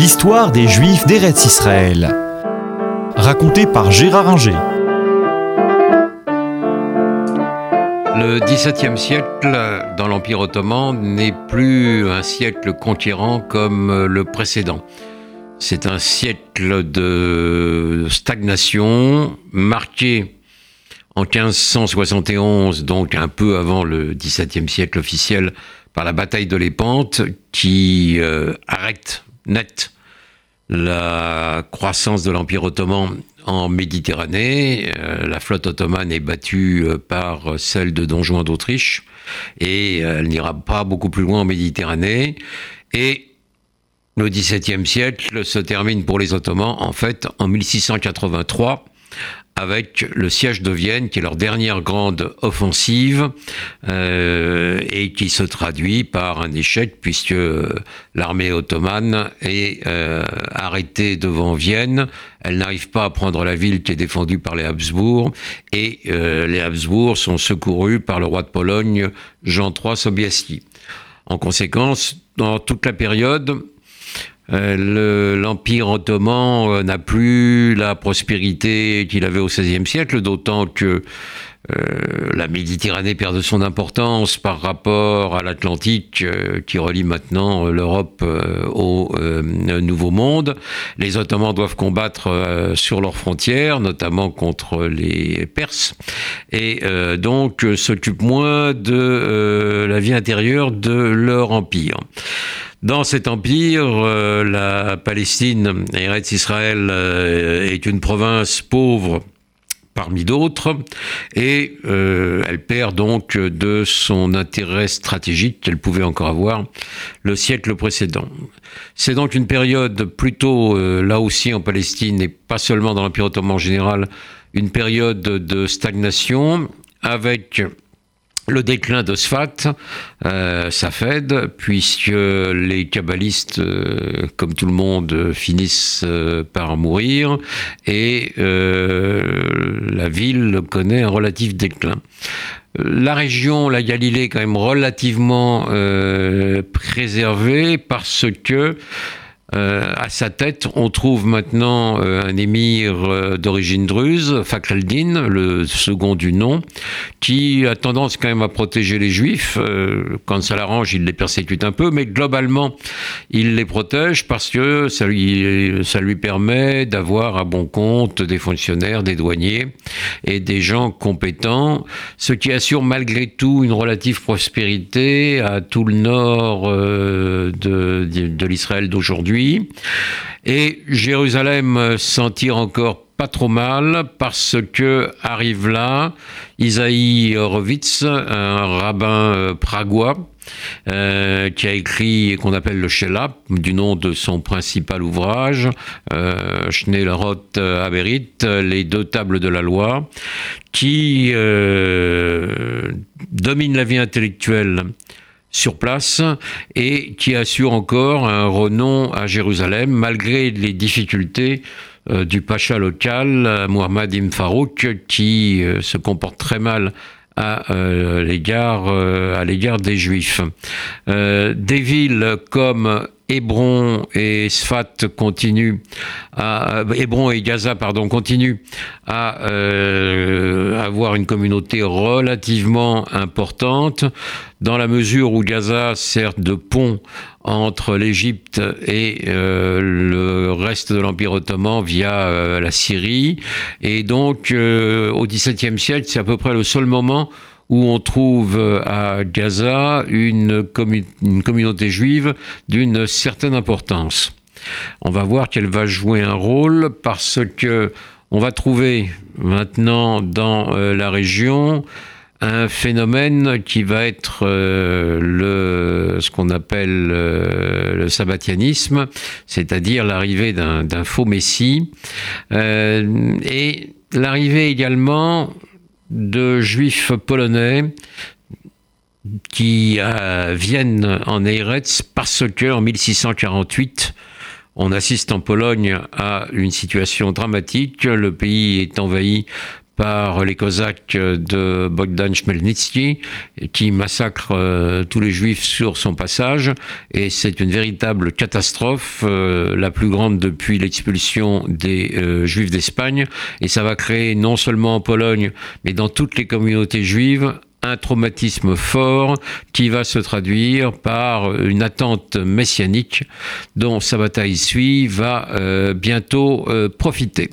L'histoire des Juifs d'Eretz Israël. Racontée par Gérard Inger. Le XVIIe siècle dans l'Empire ottoman n'est plus un siècle conquérant comme le précédent. C'est un siècle de stagnation marqué en 1571, donc un peu avant le XVIIe siècle officiel, par la bataille de l'Épante, qui euh, arrête net la croissance de l'Empire ottoman en Méditerranée. Euh, la flotte ottomane est battue euh, par celle de Don Juan d'Autriche et elle n'ira pas beaucoup plus loin en Méditerranée. Et le XVIIe siècle se termine pour les Ottomans en fait en 1683 avec le siège de Vienne, qui est leur dernière grande offensive, euh, et qui se traduit par un échec, puisque l'armée ottomane est euh, arrêtée devant Vienne. Elle n'arrive pas à prendre la ville qui est défendue par les Habsbourg, et euh, les Habsbourg sont secourus par le roi de Pologne, Jean III Sobieski. En conséquence, dans toute la période, euh, l'Empire ottoman euh, n'a plus la prospérité qu'il avait au XVIe siècle, d'autant que euh, la Méditerranée perd de son importance par rapport à l'Atlantique qui relie maintenant l'Europe au Nouveau Monde. Les Ottomans doivent combattre sur leurs frontières, notamment contre les Perses, et donc s'occupent moins de la vie intérieure de leur empire. Dans cet empire, euh, la Palestine, Eretz Israël, euh, est une province pauvre parmi d'autres, et euh, elle perd donc de son intérêt stratégique qu'elle pouvait encore avoir le siècle précédent. C'est donc une période plutôt, là aussi en Palestine, et pas seulement dans l'Empire ottoman en général, une période de stagnation avec le déclin de Sfat, euh, puisque les kabbalistes, euh, comme tout le monde, finissent euh, par mourir et la ville connaît un relatif déclin. La région, la Galilée, est quand même relativement préservée parce que euh, à sa tête, on trouve maintenant euh, un émir euh, d'origine druze, Fakhreddin, le second du nom, qui a tendance quand même à protéger les juifs. quand ça l'arrange, il les persécute un peu, mais globalement, il les protège parce que ça lui, permet d'avoir à bon compte des fonctionnaires, des douaniers et des gens compétents, ce qui assure malgré tout une relative prospérité à tout le nord de l'Israël d'aujourd'hui et Jérusalem s'en tire encore pas trop mal parce que arrive là Isaïe Horowitz, un rabbin euh, pragois, euh, qui a écrit qu'on appelle le Shelah, du nom de son principal ouvrage, euh, Schneelerot les deux tables de la loi, qui domine la vie intellectuelle sur place et qui assure encore un renom à Jérusalem malgré les difficultés euh, du pacha local, Muhammad Ibn Farouk, qui euh, se comporte très mal à euh, l'égard des Juifs. des villes comme Hébron et Sfat continuent Hébron et Gaza pardon continuent à euh, avoir une communauté relativement importante dans la mesure où Gaza sert de pont entre l'Égypte et euh, le reste de l'Empire ottoman via euh, la Syrie. Et donc au XVIIe siècle c'est à peu près le seul moment où on trouve euh, à Gaza une, communauté juive d'une certaine importance. On va voir qu'elle va jouer un rôle parce que on va trouver maintenant dans euh, la région un phénomène qui va être euh, le, ce qu'on appelle le sabbatianisme, c'est-à-dire l'arrivée d'un faux messie, et l'arrivée également de juifs polonais qui euh, viennent en Eretz parce que en 1648, on assiste en Pologne à une situation dramatique. Le pays est envahi par les Cosaques de Bogdan Chmelnytsky, qui massacrent euh, tous les Juifs sur son passage. Et c'est une véritable catastrophe, euh, la plus grande depuis l'expulsion des euh, Juifs d'Espagne. Et ça va créer non seulement en Pologne, mais dans toutes les communautés juives, un traumatisme fort qui va se traduire par une attente messianique dont Sabbatai Sui va bientôt profiter.